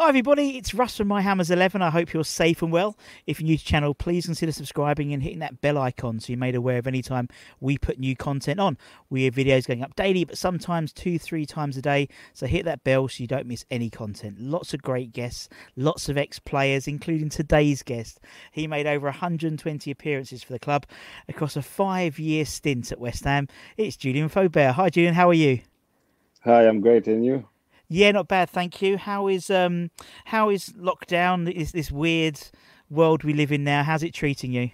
Hi everybody, it's Russ from My Hammers 11. I hope you're safe and well. If you're new to the channel, please consider subscribing and hitting that bell icon so you're made aware of any time we put new content on. We have videos going up daily, but sometimes two, three times a day. So hit that bell so you don't miss any content. Lots of great guests, lots of ex-players, including today's guest. He made over 120 appearances for the club across a five-year stint at West Ham. It's Julien Faubert. Hi Julien, how are you? Hi, I'm great, and you? Yeah, not bad, thank you. How is um how is lockdown? Is this weird world we live in now? How's it treating you?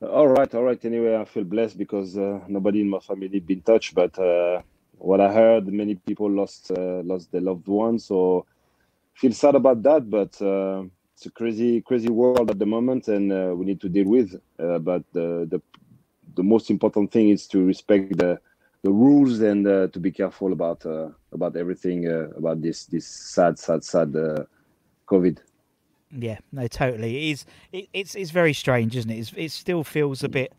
All right, all right. Anyway, I feel blessed because uh, nobody in my family been touched, but uh, what I heard, many people lost uh, lost their loved ones. So feel sad about that, but uh, it's a crazy crazy world at the moment, and uh, we need to deal with. Uh, but the, the the most important thing is to respect the the rules and uh, to be careful about uh, about everything uh, about this this sad sad sad uh, COVID. Yeah, no, totally. It is. It, it's it's very strange, isn't it? It's, it still feels a bit.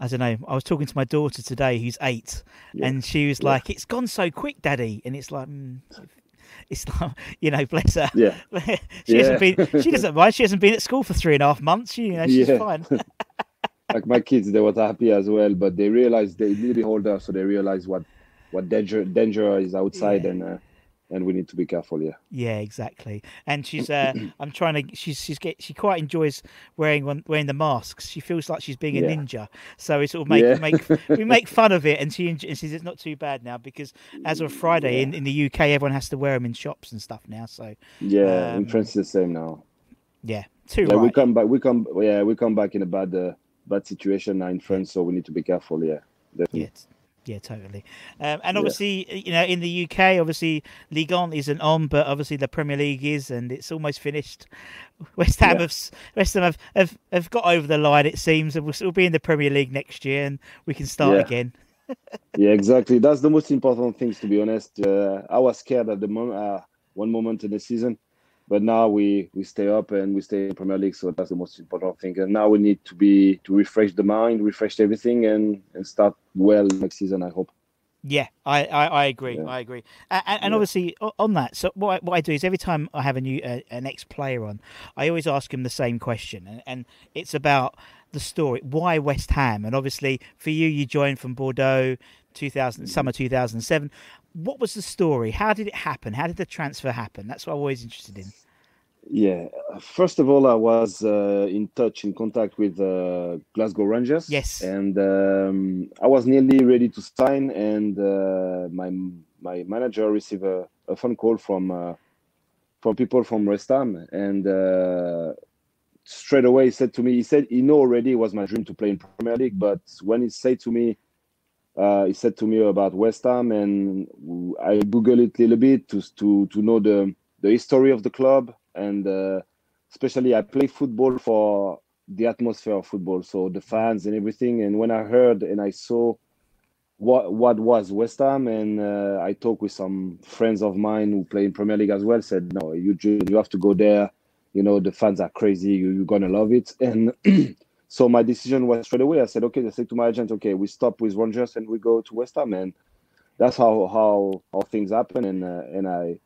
I don't know. I was talking to my daughter today, who's eight, yeah. and she was yeah. like, "It's gone so quick, Daddy," and it's like. Mm, it's like you know, bless her. Yeah, she yeah. hasn't been. She doesn't mind. She hasn't been at school for three and a half months. She, you know, she's fine. Like my kids, they were happy as well, but they realized they nearly older, so they realized what what danger danger is outside, yeah. and uh, and we need to be careful. Yeah. Yeah, exactly. And she's uh, I'm trying to. She's she's get she quite enjoys wearing one wearing the masks. She feels like she's being a yeah. ninja. So we sort of make yeah. make we make fun of it, and she and she says it's not too bad now because as of Friday in, in the UK, everyone has to wear them in shops and stuff now. So yeah, um, in France it's the same now. Yeah, too yeah, right. we come back. We come. Yeah, we come back in a bad. Bad situation now in France, so we need to be careful. Yeah, definitely. Yeah, yeah, totally. Um, and obviously, yeah. you know, in the UK, obviously, Ligue 1 isn't on, but obviously the Premier League is, and it's almost finished. West Ham, yeah. have, West Ham have, have, have got over the line, it seems, and we'll still be in the Premier League next year, and we can start yeah. again. yeah, exactly. That's the most important things, to be honest. Uh, I was scared at the moment, uh, one moment in the season but now we we stay up and we stay in Premier League, so that's the most important thing. And now we need to be to refresh the mind, refresh everything, and and start well next season. I hope. Yeah, I, I, I agree. Yeah. I agree. And, and yeah. obviously on that, so what I, what I do is every time I have a new uh, an ex player on, I always ask him the same question, and, and it's about the story. Why West Ham? And obviously for you, you joined from Bordeaux, 2000 summer 2007 what was the story? How did it happen? How did the transfer happen? That's what I'm always interested in. Yeah, first of all, I was uh, in touch, in contact with uh, Glasgow Rangers. Yes, and um, I was nearly ready to sign, and uh, my my manager received a, a phone call from uh, from people from West Ham, and uh, straight away he said to me, he said he know already it was my dream to play in Premier League, but when he said to me uh, he said to me about West Ham, and I googled it a little bit to to to know the the history of the club, and uh, especially I play football for the atmosphere of football, so the fans and everything. And when I heard and I saw what what was West Ham, and uh, I talked with some friends of mine who play in Premier League as well, said no, you you have to go there. You know the fans are crazy. You, you're gonna love it, and So my decision was straight away. I said, okay, I said to my agent, okay, we stop with Rangers and we go to West Ham, and that's how how how things happen. And uh, and I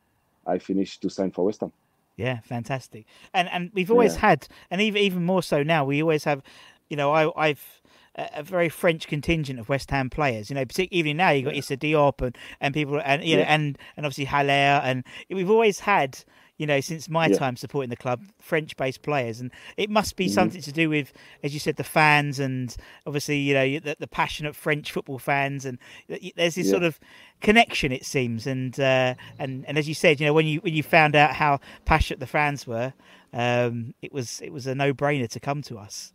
I finished to sign for West Ham. Yeah, fantastic. And and we've always yeah. had, and even even more so now, we always have. You know, I I've a very French contingent of West Ham players. You know, particularly even now you got Issa Diop and, and people and you know and and obviously Haller and we've always had you know, since my yeah. time supporting the club, French-based players, and it must be mm-hmm. something to do with, as you said, the fans, and obviously, you know, the, the passionate French football fans, and there's this yeah. sort of connection, it seems, and uh, and and as you said, you know, when you when you found out how passionate the fans were, um, it was it was a no-brainer to come to us.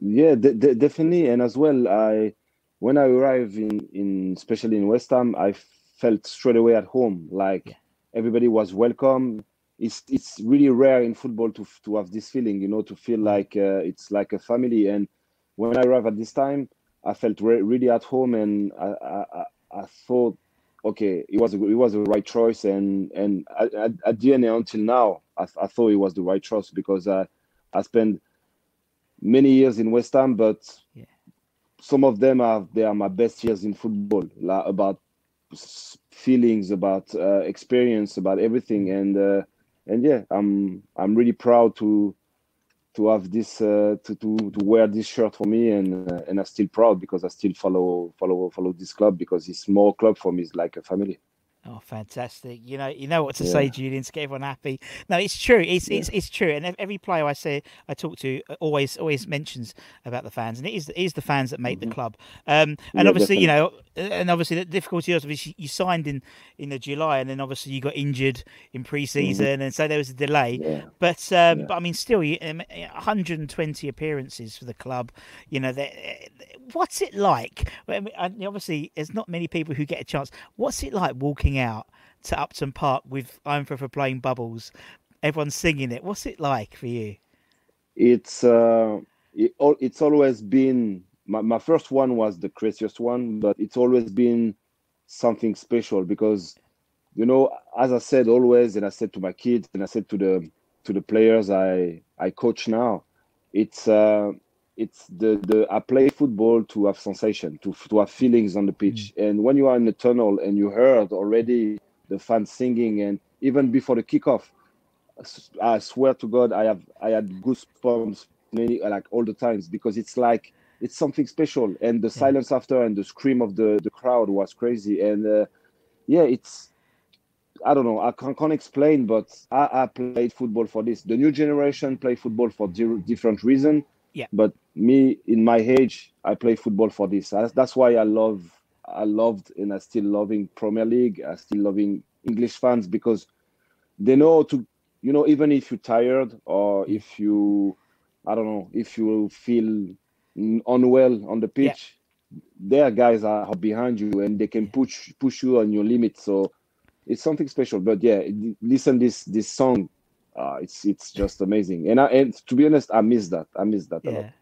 Yeah, d- d- definitely, and as well, I when I arrived in in especially in West Ham, I felt straight away at home, like. Yeah everybody was welcome. It's it's really rare in football to to have this feeling, you know, to feel like uh, it's like a family. And when I arrived at this time, I felt re- really at home, and I, I I thought, okay, it was a, it was the right choice, and and at, at the end until now, I, I thought it was the right choice because I I spent many years in West Ham, but yeah. some of them are they are my best years in football. Like about feelings, about uh, experience, about everything, and uh, and yeah, I'm I'm really proud to to have this uh, to, to to wear this shirt for me, and uh, and I'm still proud because I still follow follow follow this club because it's more club for me. It's like a family. Oh, fantastic! You know, you know what to yeah. say, Julien, to get everyone happy. No, it's true. It's yeah. it's it's true. And every player I say I talk to uh, always always mentions about the fans, and it is it is the fans that make mm-hmm. the club. Um, and yeah, obviously, definitely. you know, uh, and obviously the difficulty was obviously you signed in in the July, and then obviously you got injured in pre-season, mm-hmm. and so there was a delay. But um, but I mean, still, 120 appearances for the club. You know, that what's it like? I mean, obviously, there's not many people who get a chance. What's it like walking out to Upton Park with I'm Forever Blowing Bubbles? Everyone's singing it. What's it like for you? It's uh, it, it's always been my, my first one was the craziest one, but it's always been something special because you know, as I said always, and I said to my kids, and I said to the to the players I I coach now, it's uh, it's the the I play football to have sensation, to to have feelings on the pitch. Mm. And when you are in the tunnel and you heard already the fans singing, and even before the kickoff, I swear to God, I have I had goosebumps many like all the times because it's like it's something special. And the yeah. silence after and the scream of the the crowd was crazy. And uh, yeah, it's I don't know. I can't, can't explain, but I, I, played football for this. The new generation play football for di- different reason. Yeah. But me, in my age, I play football for this. That's why I love, I loved, and I still loving Premier League. I still loving English fans because they know to, you know, even if you're tired or if you, I don't know, if you feel unwell on the pitch, yeah. their guys are behind you and they can push push you on your limit. So it's something special. But yeah, listen this this song uh, it's it's just amazing. And I, and to be honest, I miss that. I miss that yeah. A lot.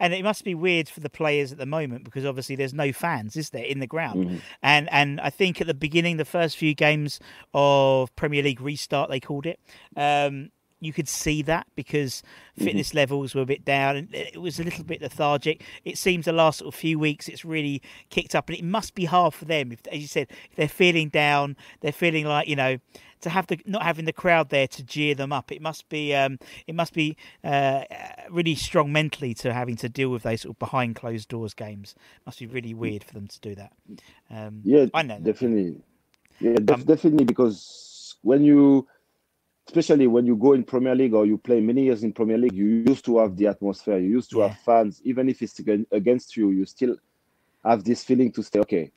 And it must be weird for the players at the moment because obviously there's no fans, is there, in the ground? Mm-hmm. And and I think at the beginning, the first few games of Premier League restart, they called it. Um, you could see that because mm-hmm. fitness mm-hmm. levels were a bit down and it was a little bit lethargic. It seems the last sort of few weeks it's really kicked up, and it must be hard for them. If, as you said, if they're feeling down, they're feeling like you know to have the not having the crowd there to jeer them up. It must be um, it must be uh, really strong mentally to having to deal with those sort of behind closed doors games. It must be really weird for them to do that. Um, yeah, I know definitely. Yeah, um, definitely because when you especially when you go in Premier League or you play many years in Premier League, you used to have the atmosphere. You used to yeah. have fans, even if it's against you. You still have this feeling to say, okay,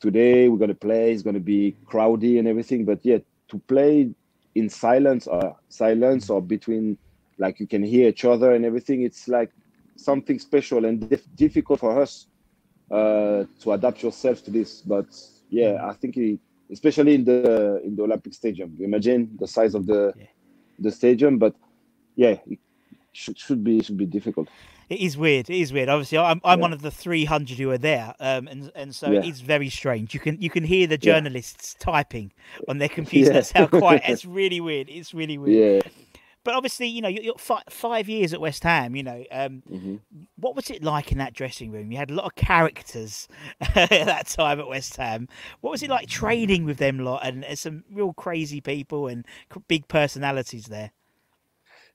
today we're gonna play. It's gonna be crowdy and everything. But yet to play in silence or silence or between like you can hear each other and everything it's like something special and dif- difficult for us uh, to adapt yourself to this but yeah i think it, especially in the in the olympic stadium imagine the size of the yeah. the stadium but yeah it should, should be should be difficult it is weird. It is weird. Obviously, I'm I'm yeah. one of the 300 who are there, um, and and so yeah. it's very strange. You can you can hear the journalists typing on their computer. That's how quiet. It's really weird. It's really weird. Yeah. But obviously, you know, you're, five, five years at West Ham. You know, um, mm-hmm. what was it like in that dressing room? You had a lot of characters at that time at West Ham. What was it like training with them lot? And some real crazy people and big personalities there.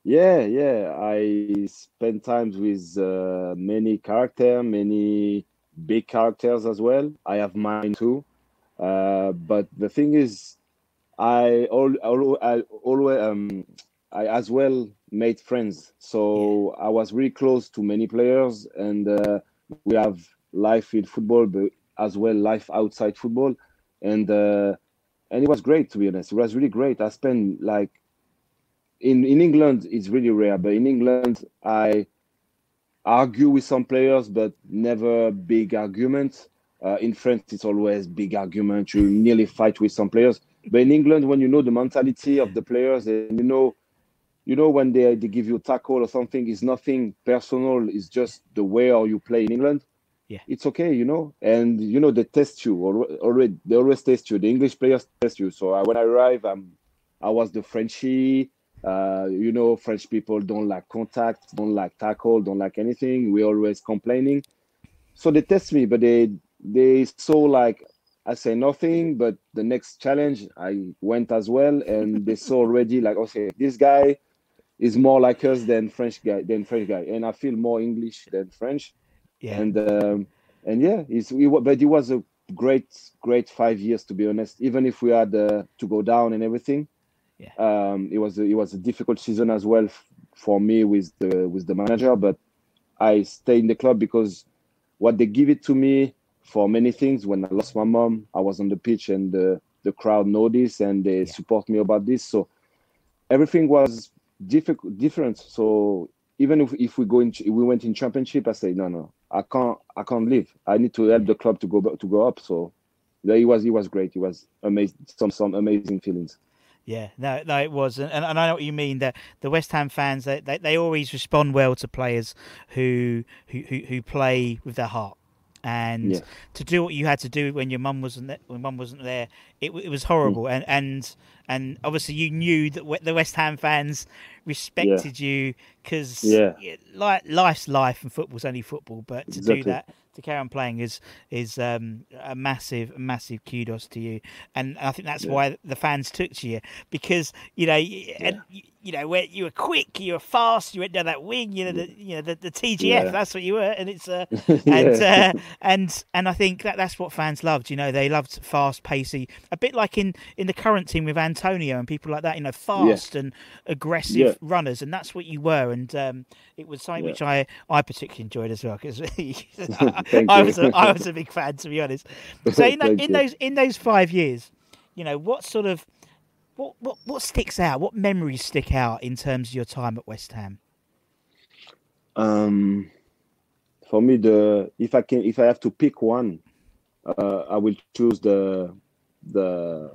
Yeah, yeah. I spent times with uh, many characters, many big characters as well. I have mine too. Uh, but the thing is, I all I always um I as well made friends. So yeah. I was really close to many players, and uh, we have life in football, but as well life outside football, and uh, and it was great to be honest. It was really great. I spent like in in England it's really rare, but in England I argue with some players, but never big arguments. Uh, in France, it's always big argument. You nearly fight with some players. but in England, when you know the mentality of the players, and you know, you know when they, they give you a tackle or something, it's nothing personal. It's just the way how you play in England. Yeah, it's okay, you know. And you know they test you already. They always test you. The English players test you. So I, when I arrive, I'm I was the Frenchie. Uh, you know, French people don't like contact, don't like tackle, don't like anything. We're always complaining. So they test me, but they they saw like I say nothing, but the next challenge I went as well, and they saw already like okay, this guy is more like us than French guy than French guy, and I feel more English than French. Yeah. And um, and yeah, it's it, but it was a great great five years to be honest. Even if we had uh, to go down and everything, yeah. Um, it was a, it was a difficult season as well f- for me with the with the manager, but I stayed in the club because what they give it to me for many things. When I lost my mom, I was on the pitch and the the crowd noticed and they yeah. support me about this. So everything was difficult different. So even if, if we go in, if we went in championship, I say no, no, I can't, I can't leave. I need to help mm. the club to go to go up. So yeah, it was, it was great. It was amazing, some some amazing feelings. Yeah, no, no, it was, and, and I know what you mean. That the West Ham fans, they, they, they always respond well to players who who who, who play with their heart and yeah. to do what you had to do when your mum wasn't there, when mum wasn't there, it, it was horrible. Mm. And and and obviously you knew that the West Ham fans respected yeah. you because yeah. like life's life and football's only football. But to exactly. do that, to carry on playing is is um, a massive, massive kudos to you. And I think that's yeah. why the fans took to you because you know, and you know, where you were quick, you were fast, you went down that wing, you know, the you know the, the TGV, yeah. that's what you were, and it's uh, and uh, and and I think that that's what fans loved. You know, they loved fast, pacey, a bit like in in the current team with Antonio and people like that. You know, fast yeah. and aggressive yeah. runners, and that's what you were. And um, it was something which I I particularly enjoyed as well because I, I was a, I was a big fan to be honest. So in, in those in those five years, you know, what sort of what, what what sticks out? What memories stick out in terms of your time at West Ham? Um, for me, the if I can if I have to pick one, uh, I will choose the the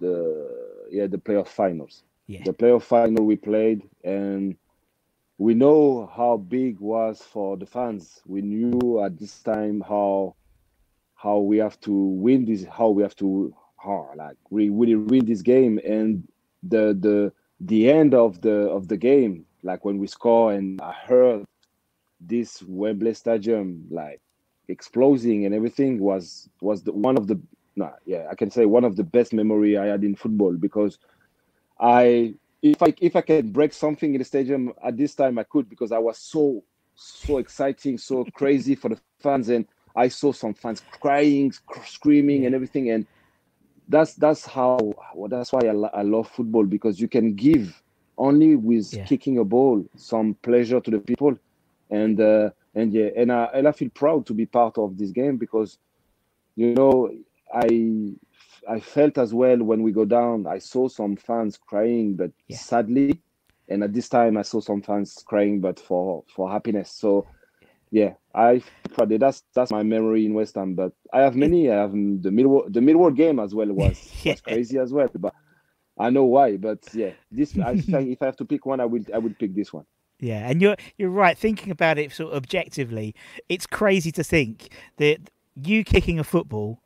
the yeah the playoff finals. Yeah. The playoff final we played, and we know how big was for the fans. We knew at this time how how we have to win this, how we have to hard. Like we really win this game, and the the the end of the of the game, like when we score, and I heard this Wembley Stadium like exploding and everything was was the one of the nah, yeah I can say one of the best memory I had in football because I if I if I can break something in the stadium at this time I could because I was so so exciting so crazy for the fans and I saw some fans crying screaming and everything and that's that's how well, that's why I, I love football because you can give only with yeah. kicking a ball some pleasure to the people and uh, and yeah and I, and I feel proud to be part of this game because you know I I felt as well when we go down I saw some fans crying but yeah. sadly and at this time I saw some fans crying but for for happiness so yeah, I probably that's that's my memory in West Ham. But I have many. I have the Millwall the Millwall game as well was, yeah. was crazy as well. But I know why. But yeah, this I think if I have to pick one, I will I would pick this one. Yeah, and you're you're right. Thinking about it sort of objectively, it's crazy to think that you kicking a football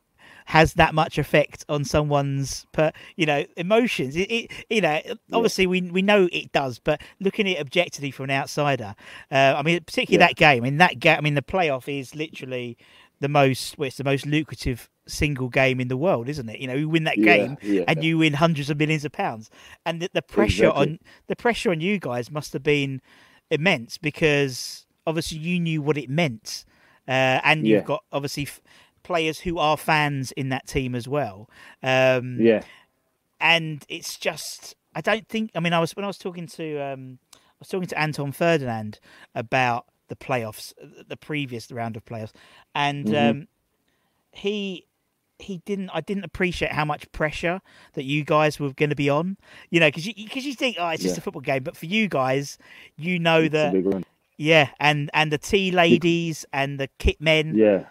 has that much effect on someone's per you know emotions it, it you know obviously yeah. we we know it does but looking at it objectively from an outsider uh, i mean particularly yeah. that game I mean that game i mean the playoff is literally the most well, it's the most lucrative single game in the world isn't it you know you win that game yeah, and you win hundreds of millions of pounds and the, the pressure exactly. on the pressure on you guys must have been immense because obviously you knew what it meant uh, and you've got obviously players who are fans in that team as well. Um, yeah, and it's just I don't think. I mean, I was when I was talking to um, I was talking to Anton Ferdinand about the playoffs, the previous round of playoffs, and mm-hmm. um, he he didn't i didn't appreciate how much pressure that you guys were going to be on you know because you because you think oh it's just yeah. a football game but for you guys you know it's that yeah and and the tea ladies and the kit men yeah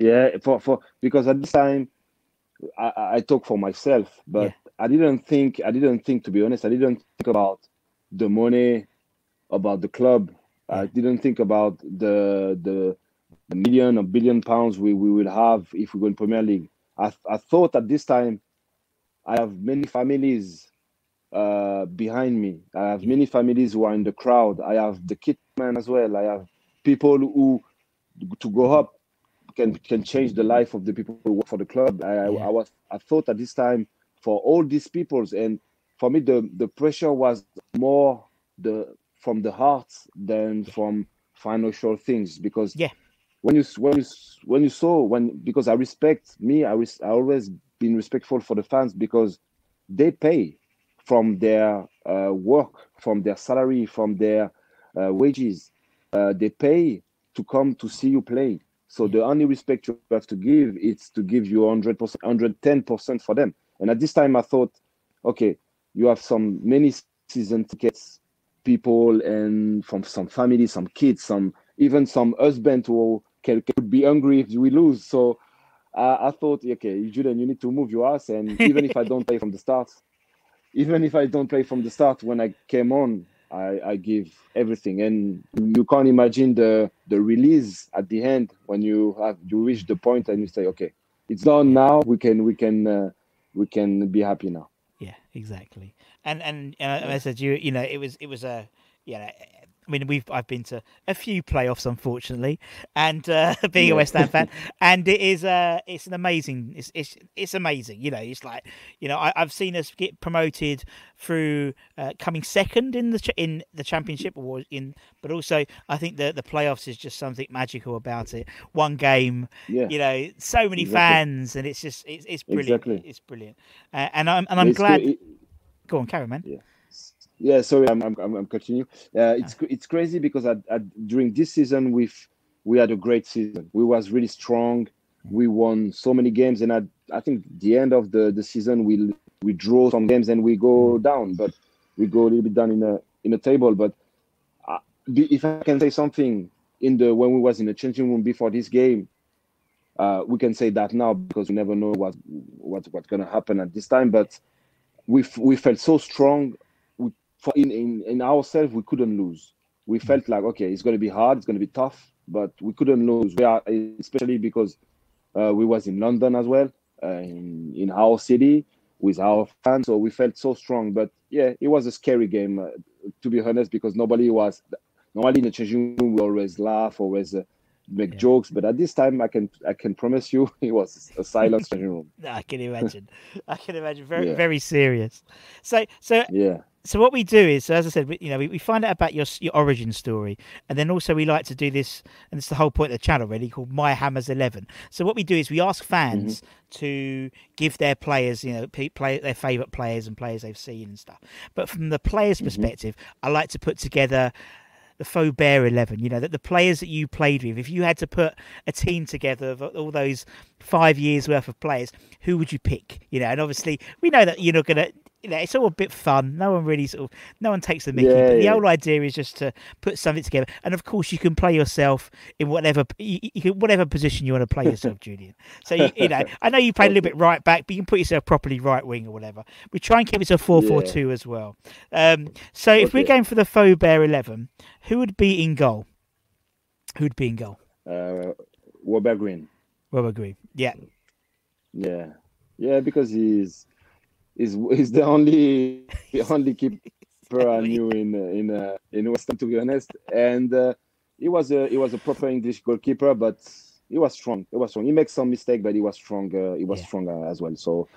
yeah, for for because at this time, I, I talk for myself, but yeah. I didn't think I didn't think to be honest. I didn't think about the money, about the club. I didn't think about the the, the million or billion pounds we, we will have if we go in Premier League. I, I thought at this time I have many families uh, behind me. I have many families who are in the crowd. I have the kit man as well. I have people who to go up can can change the life of the people who work for the club. I, yeah. I, I was I thought at this time for all these peoples and for me the the pressure was more the from the heart than from financial things because yeah when you when you when you saw when because I respect me I was I always been respectful for the fans because they pay from their uh, work from their salary from their uh, wages uh, they pay to come to see you play so the only respect you have to give is to give you 100% 110% for them and at this time I thought okay you have some many season tickets people and from some family, some kids some even some husband who can, can be angry if we lose so uh, I thought, okay, Julien, you need to move your ass. And even if I don't play from the start, even if I don't play from the start, when I came on, I, I give everything. And you can't imagine the the release at the end when you have you reach the point and you say, okay, it's done now. We can we can uh, we can be happy now. Yeah, exactly. And and uh, I said you you know it was it was a yeah I mean, we've I've been to a few playoffs, unfortunately, and uh, being a West Ham fan, and it is uh it's an amazing it's it's it's amazing. You know, it's like you know I, have seen us get promoted through uh, coming second in the in the championship or in, but also I think the the playoffs is just something magical about it. One game, yeah. you know, so many exactly. fans, and it's just it's, it's brilliant. Exactly. It's brilliant, uh, and I'm and I'm it's glad. It, Go on, carry on, man. Yeah yeah, sorry, I'm I'm I'm continuing. Uh, it's it's crazy because during this season we've we had a great season. We was really strong. We won so many games, and I I think the end of the the season we we draw some games and we go down, but we go a little bit down in a in a table. But uh, if I can say something in the when we was in the changing room before this game, uh, we can say that now because we never know what what what's gonna happen at this time. But we we felt so strong for in, in, in ourselves, we couldn't lose. We mm. felt like, okay, it's going to be hard, it's going to be tough, but we couldn't lose. We are, especially because uh, we was in London as well, uh, in, in our city with our fans. So we felt so strong. But yeah, it was a scary game, uh, to be honest, because nobody was. Normally in the changing room, we always laugh, always uh, make yeah. jokes, but at this time, I can I can promise you, it was a silent changing room. I can imagine. I can imagine. Very yeah. very serious. So so yeah so what we do is, as I said, we, you know, we, we, find out about your your origin story, and then also we like to do this, and it's the whole point of the channel, really, called My Hammers Eleven. So what we do is we ask fans mm-hmm. to give their players, you know, play their favourite players and players they've seen and stuff. But from the players' mm-hmm. perspective, I like to put together the Faubert 11, you know, that the players that you played with, if you had to put a team together of all those five years worth of players, who would you pick? You know, and obviously we know that you're not going to, you know, it's all a bit fun. No one really sort of, no one takes the mickey. Yeah, but the yeah. whole idea is just to put something together. And of course, you can play yourself in whatever, you, you can, whatever position you want to play yourself, Julien. So, you, you, know, I know you play a little bit right back, but you can put yourself properly right wing or whatever. We try and keep it to 4 4 2 as well. Um, so, if we're going for the Faubert 11, who would be in goal? Who would be in goal? Uh, Robert Green. Robert Green, yeah. Yeah. Yeah, because he's is is the only the only keeper I knew in in uh, in West Ham, to be honest. And uh, he was a he was a proper English goalkeeper, but he was strong. He was strong. He makes some mistake, but he was strong. Uh, he was yeah. strong as well. So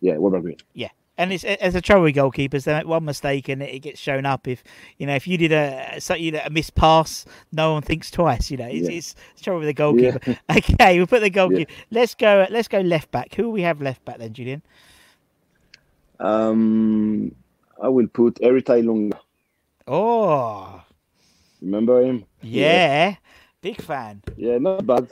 yeah, Robert Green. Yeah. And it's as a trouble with goalkeepers, they make one mistake and it gets shown up. If you know, if you did a you know, a missed pass, no one thinks twice. You know, it's, yeah. it's, it's trouble with the goalkeeper. Yeah. Okay, we'll put the goalkeeper. Let's go. Let's go left back. Who we have left back then, Julien? Um, I will put Herita Ilunga. Oh, remember him? Yeah. yeah, big fan. Yeah, not bad,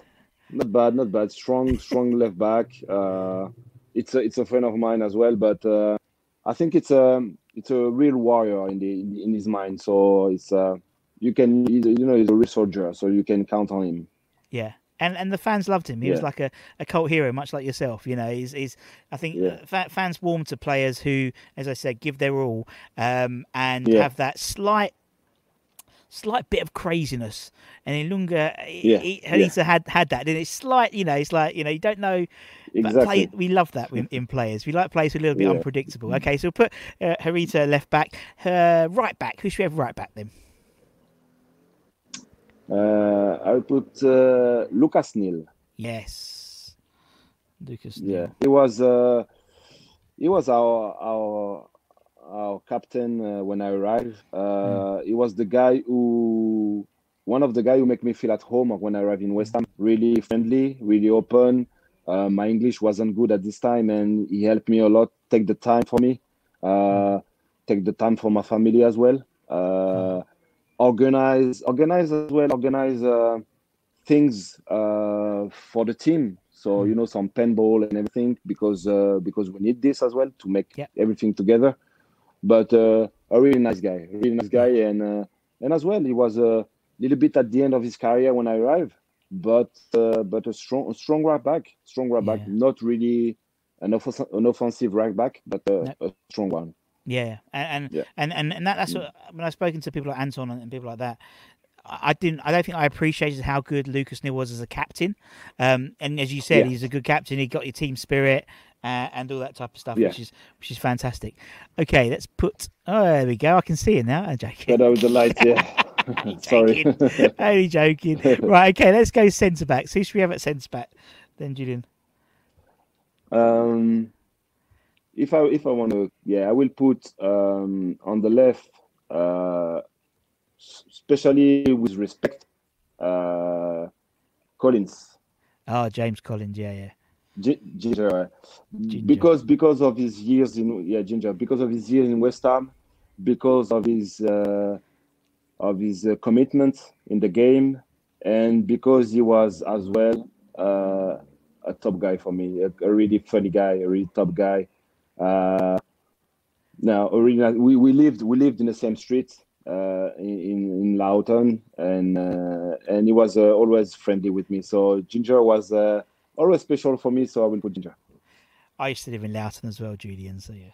not bad, not bad. Strong, strong left back. Uh, it's a it's a friend of mine as well, but uh, I think it's a it's a real warrior in the in his mind. So it's uh, you can you know he's a real soldier, so you can count on him. Yeah, and and the fans loved him. He was like a, a cult hero, much like yourself. You know, he's, he's I think Yeah. uh, fans warm to players who, as I said, give their all um, and Yeah. have that slight slight bit of craziness. And Ilunga, Yeah, he, yeah. Herita had had that. And it's slight, you know, it's like you know, you don't know. But Exactly. play, we love that in, in players. We like players who are a little bit Yeah. unpredictable. Okay, so we'll put uh, Herita left back, uh, right back. Who should we have right back then? Uh, I would put uh, Lucas Neill. Yes, Lucas. Yeah, he was uh, he was our our our captain uh, when I arrived. Uh, He was the guy who one of the guy who make me feel at home when I arrived in West Ham. Really friendly, really open. Uh, my English wasn't good at this time, and he helped me a lot. Take the time for me. Uh, take the time for my family as well. Uh, organize, organize as well. Organize uh, things uh, for the team. So you know some paintball and everything because uh, because we need this as well to make Yeah. everything together. But uh, a really nice guy, really nice guy, and uh, and as well he was a little bit at the end of his career when I arrived, but uh, but a strong a strong right back, strong right back, not really an, off- an offensive right back, but a, a strong one. Yeah, and and Yeah. and, and, and that, that's what when I've spoken to people like Anton and, people like that. I I didn't. I don't think I appreciated how good Lucas Neill was as a captain. Um, and as you said, Yeah. he's a good captain. He got your team spirit uh, and all that type of stuff, Yeah. which is which is fantastic. Okay, let's put. Oh, there we go. I can see it now. I'm joking. But with the lights, yeah. Sorry. Only joking. Right. Okay. Let's go centre backs. Who should we have at centre back? Then Julien. Um, if I if I want to, yeah, I will put um, on the left, uh, especially with respect, uh, Collins, Oh, James Collins. Yeah, yeah. Gi- Ginger, uh, Ginger. because because of his years in yeah Ginger, because of his years in West Ham, because of his uh, of his uh, commitment in the game, and because he was as well uh, a top guy for me, a, a really funny guy, a really top guy. Uh, now, nice- we, we lived we lived in the same street uh, in in Loughton, and uh, and he was uh, always friendly with me. So Ginger was uh, always special for me. So I will put Ginger. I used to live in Loughton as well, Julien. So yeah.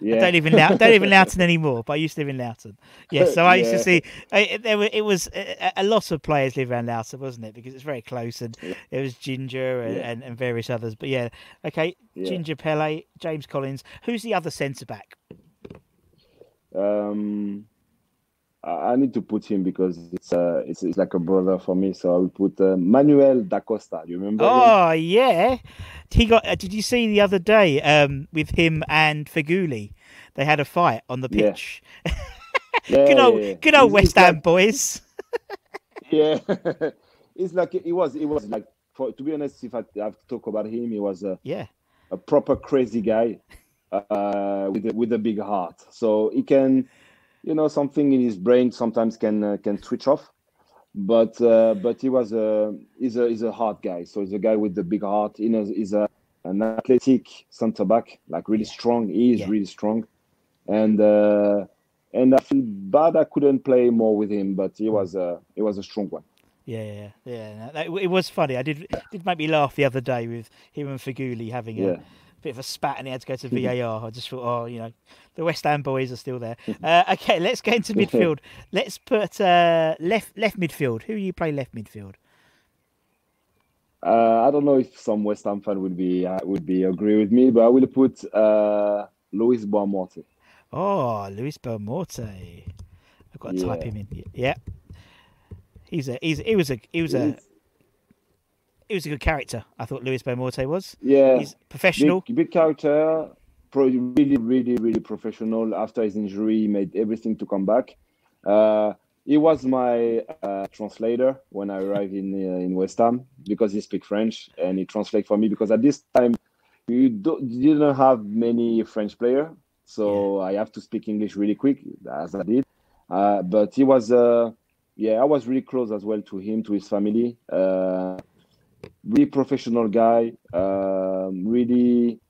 Yeah, I don't live in Lou- don't live in Loughton anymore, but I used to live in Loughton. Yeah, so I used to see I, there were it was a, a lot of players live around Loughton, wasn't it? Because it's very close, and it was Ginger and, Yeah. and, and various others. But yeah, okay, Yeah. Ginger Pele, James Collins. Who's the other centre back? Um, I need to put him because it's uh it's, it's like a brother for me. So I will put uh, Manuel da Costa. You remember? him? Oh yeah, he got. Uh, did you see the other day um, with him and Feghouli? They had a fight on the pitch. Yeah, good old, yeah, yeah. good old West Ham like- boys. yeah, it's like it was. It was like for to be honest, if I have to talk about him, he was a, Yeah, a proper crazy guy uh, with a, with a big heart. So he can, you know, something in his brain sometimes can uh, can switch off. But uh, but he was a he's a he's a hard guy. So he's a guy with the big heart. You know, he's a an athletic centre back, like really strong. He is Yeah. really strong, and uh, and I feel bad I couldn't play more with him, but he was a he was a strong one. Yeah, yeah, yeah. it was funny. I did did make me laugh the other day with him and Feghouli having a Yeah. Bit of a spat, and he had to go to VAR. I just thought, oh, you know, the West Ham boys are still there. Uh, okay, let's go into midfield. Let's put uh, left left midfield. Who you play left midfield? Uh, I don't know if some West Ham fan would be uh, would be agree with me, but I will put uh, Luis Boa Morte. Oh, Luis Boa Morte. I've got to type him in. Yeah, he's a he's he was a he was a he was a good character. I thought Luis Boa Morte was. Yeah, He's professional. big, big character, really, really, really professional. After his injury, he made everything to come back. Uh, he was my uh, translator when I arrived in uh, in West Ham because he speaks French and he translates for me because at this time you, don't, you didn't have many French player, so I have to speak English really quick as I did. Uh, but he was, uh, yeah, I was really close as well to him, to his family. Really professional guy. Um, really,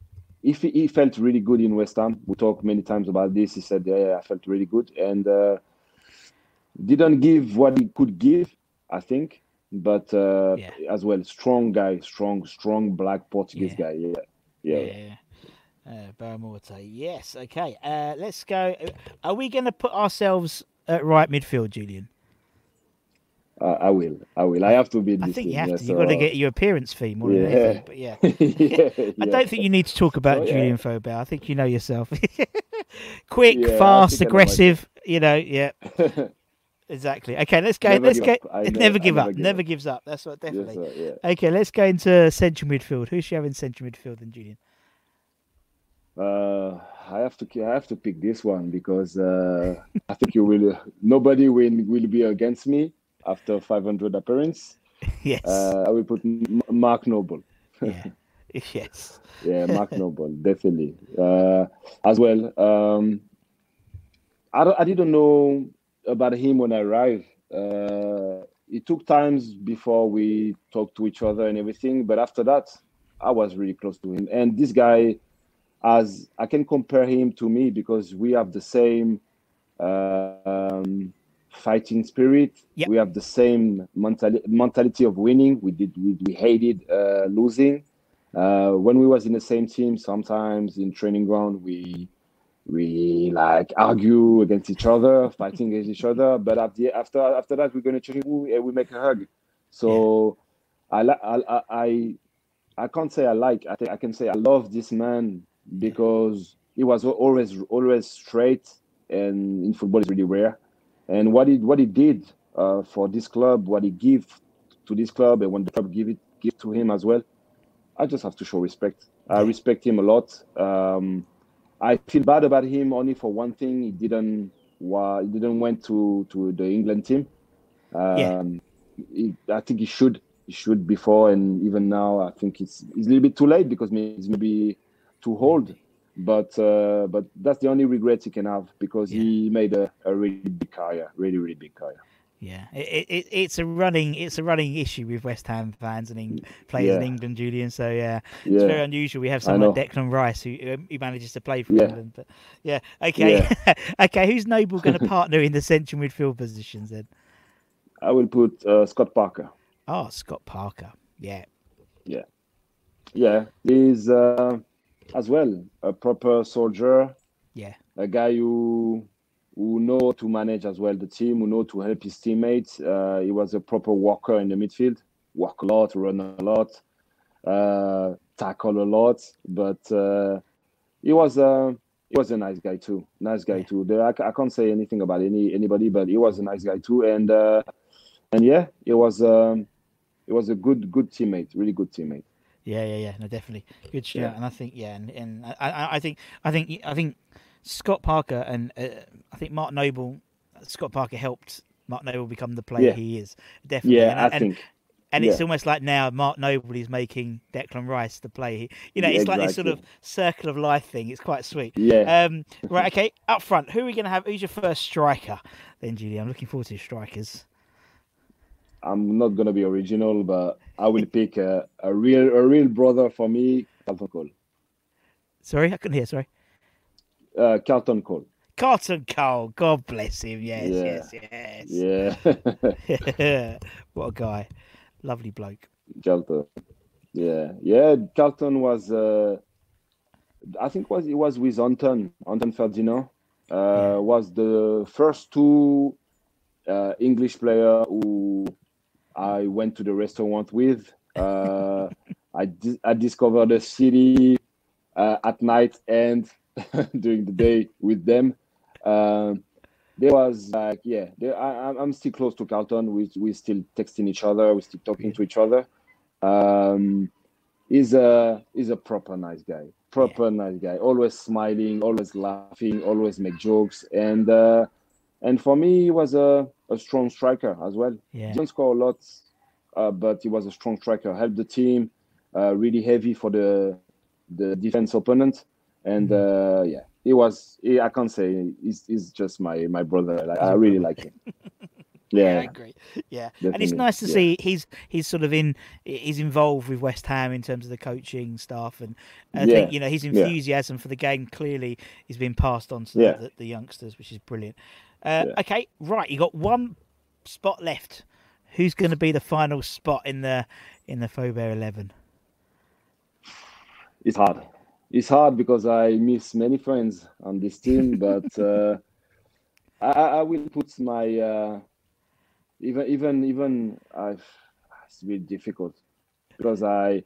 if he, he felt really good in West Ham. We talked many times about this. He said, "Yeah, I felt really good," and uh, didn't give what he could give. I think but uh, Yeah. as well strong guy, strong, strong black Portuguese Yeah. guy. Yeah, yeah. Yeah. Uh, Boa Morte. Yes. Okay. Uh, let's go. Are we going to put ourselves at right midfield, Julien? Uh, I will, I will. I have to be. I think you have yeah, to. You've got to get your appearance fee more than anything. But yeah. yeah, I don't think you need to talk about So. Julien Faubert. I think you know yourself. Quick, fast, aggressive. You know, yeah, exactly. Okay, let's go. Never let's go. Never, never- give never up. give never up. gives up. That's what Yes, definitely. sir, yeah. Okay, let's go into central midfield. Who should you have in central midfield then, Julien? Uh, I have to I have to pick this one because uh, I think you will. Nobody will will be against me after 500 appearance. yes. Uh, I will put Mark Noble. yeah. Yes. Yeah, Mark Noble, definitely. Uh, as well. Um, I don't, I didn't know about him when I arrived. Uh, it took times before we talked to each other and everything, but after that, I was really close to him. And this guy, as I can compare him to me because we have the same uh, um, fighting spirit. Yep. We have the same mentali- mentality of winning. We did we, we hated uh, losing. Uh, when we was in the same team, sometimes in training ground we we like argue against each other, fighting against each other. But after after after that, we're gonna change. We, we make a hug. So I, li- I I I I can't say I like. I think I can say I love this man because he was always always straight, and in football is really rare. And what he what he did uh, for this club, what he gave to this club, and when the club give it give to him as well, I just have to show respect. I respect him a lot. Um, I feel bad about him only for one thing. He didn't wa- he didn't went to to the England team. Um, Yeah. he- I think he should he should before and even now. I think it's it's a little bit too late because maybe he's maybe too old. But uh, but that's the only regret he can have because he made a, a really big career, really really big career. Yeah, it, it, it's a running it's a running issue with West Ham fans and Eng- players in England, Julien. So yeah, it's very unusual. We have someone like. Declan Rice who um, who manages to play for Yeah. England. But yeah, okay, okay. Who's Noble going to partner in the central midfield positions then? I will put uh, Scott Parker. Oh, Scott Parker. Yeah. Yeah, Yeah, he's uh, as well a proper soldier, yeah, a guy who who know to manage as well the team, who know to help his teammates. Uh, he was a proper worker in the midfield, work a lot, run a lot, uh, tackle a lot. But uh, he was a he was a nice guy too. Nice guy Yeah. too. There, I, I can't say anything about any anybody, but he was a nice guy too. And uh, and yeah, it was um, it was a good good teammate, really good teammate. Yeah, yeah, yeah. No, definitely good shout. Yeah. And I think yeah, and, and I, I, think I think I think Scott Parker and uh, I think Mark Noble. Scott Parker helped Mark Noble become the player Yeah. he is. Definitely. Yeah, and, I and, think. And it's Yeah. almost like now Mark Noble is making Declan Rice the play. He- You know, it's like this sort of circle of life thing. It's quite sweet. Yeah. Um, right. Okay. Up front, who are we going to have? Who's your first striker? Then, Julie, I'm looking forward to your strikers. I'm not gonna be original, but I will pick a, a real a real brother for me, Carlton Cole. Sorry, I couldn't hear. Sorry, Uh, Carlton Cole. Carlton Cole. God bless him. Yes, Yeah. yes, Yeah, yes. what a guy. Lovely bloke. Carlton. Yeah, yeah. Carlton was. Uh, I think was it was with Anton Anton Ferdinand. Uh, Yeah. Was the first two uh, English player who I went to the restaurant with. Uh, I di- I discovered the city uh, at night and during the day with them. Um, there was like yeah, there, I, I'm- I'm still close to Carlton. We we still texting each other. We still talking to each other. Um, he's a he's a proper nice guy. Proper nice guy. Always smiling, always laughing, always make jokes. And uh, and for me, it was a, a strong striker as well. Yeah. Didn't score a lot, uh, but he was a strong striker. Helped the team. Uh, really heavy for the the defense opponent. And Mm-hmm. uh, yeah, he was. He, I can't say he's, he's just my my brother. Like, I really like him. Yeah, I Yeah, agree. Yeah, and it's nice to yeah. see he's he's sort of in he's involved with West Ham in terms of the coaching staff, and I Yeah, think you know his enthusiasm for the game clearly is being passed on to the, the youngsters, which is brilliant. Uh, Yeah. Okay, right, you got one spot left. who's going to be the final spot in the in the Faubert eleven? It's hard. It's hard because I miss many friends on this team, but uh, I, I, will put my uh, even even even I've, it's really difficult because I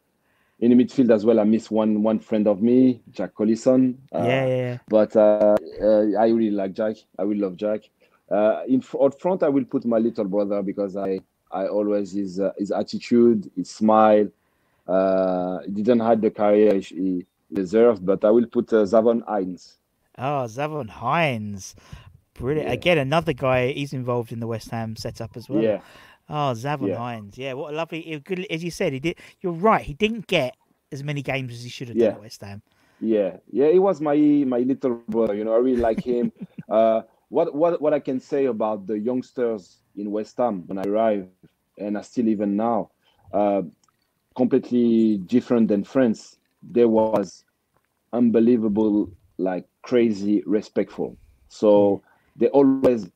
in the midfield as well. I miss one one friend of me, Jack Collison. Uh, yeah, yeah, yeah, But uh, uh, I really like Jack. I will love Jack. Uh, in out front, I will put my little brother because I I always his uh, his attitude, his smile. Uh, he didn't have the career he deserved, but I will put uh, Zavon Hines. Oh, Zavon Hines. Brilliant. Yeah. Again, another guy, he's involved in the West Ham setup as well. Yeah. Oh, Zavon yeah. Hines. Yeah, what a lovely, good, as you said, he did. You're right. He didn't get as many games as he should have yeah. done at West Ham. Yeah, yeah, he was my my little brother. You know, I really like him. uh, what what what I can say about the youngsters in West Ham when I arrived, and I still even now, uh, completely different than France. There was unbelievable, like crazy, respectful. So they always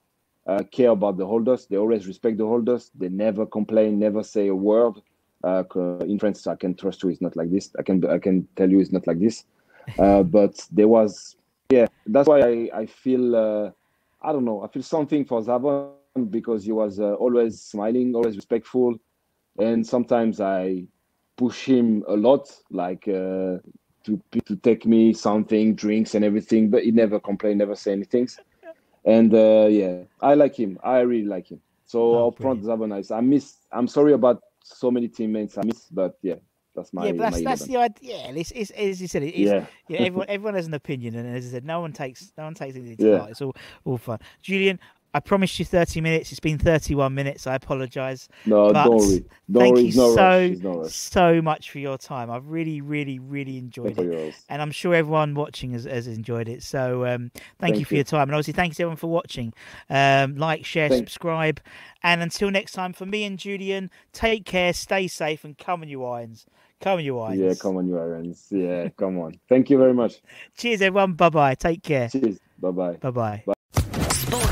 uh, care about the holders. They always respect the holders. They never complain, never say a word. Uh, in France, I can trust you. It's not like this. I can I can tell you it's not like this. Uh, but there was, yeah. That's why I I feel uh, I don't know. I feel something for Zavon because he was uh, always smiling, always respectful, and sometimes I push him a lot, like uh, to to take me something, drinks and everything. But he never complained, never say anything and uh, yeah, I like him. I really like him. So oh, up front, nice. I miss. I'm sorry about so many teammates I miss, but yeah, that's my yeah. But that's, that's the idea. Yeah, it's, it's, as you said, it's, yeah. yeah. Everyone, everyone has an opinion, and as I said, no one takes no one takes anything to yeah. heart. It's all all fun. Julien, I promised you 30 minutes. It's been 31 minutes. I apologise. No, don't worry. Don't thank worry. you so, no so much for your time. I've really, really, really enjoyed it. Yours. And I'm sure everyone watching has, has enjoyed it. So um, thank, thank, you for you. your time. And obviously, thanks everyone for watching. Um, like, share, Thanks. subscribe. And until next time, for me and Julien, take care, stay safe, and come on, you irons. Come on, you irons. Yeah, come on, you irons. Yeah, come on. Thank you very much. Cheers, everyone. Bye bye. Take care. Cheers. Bye-bye. Bye bye. Sports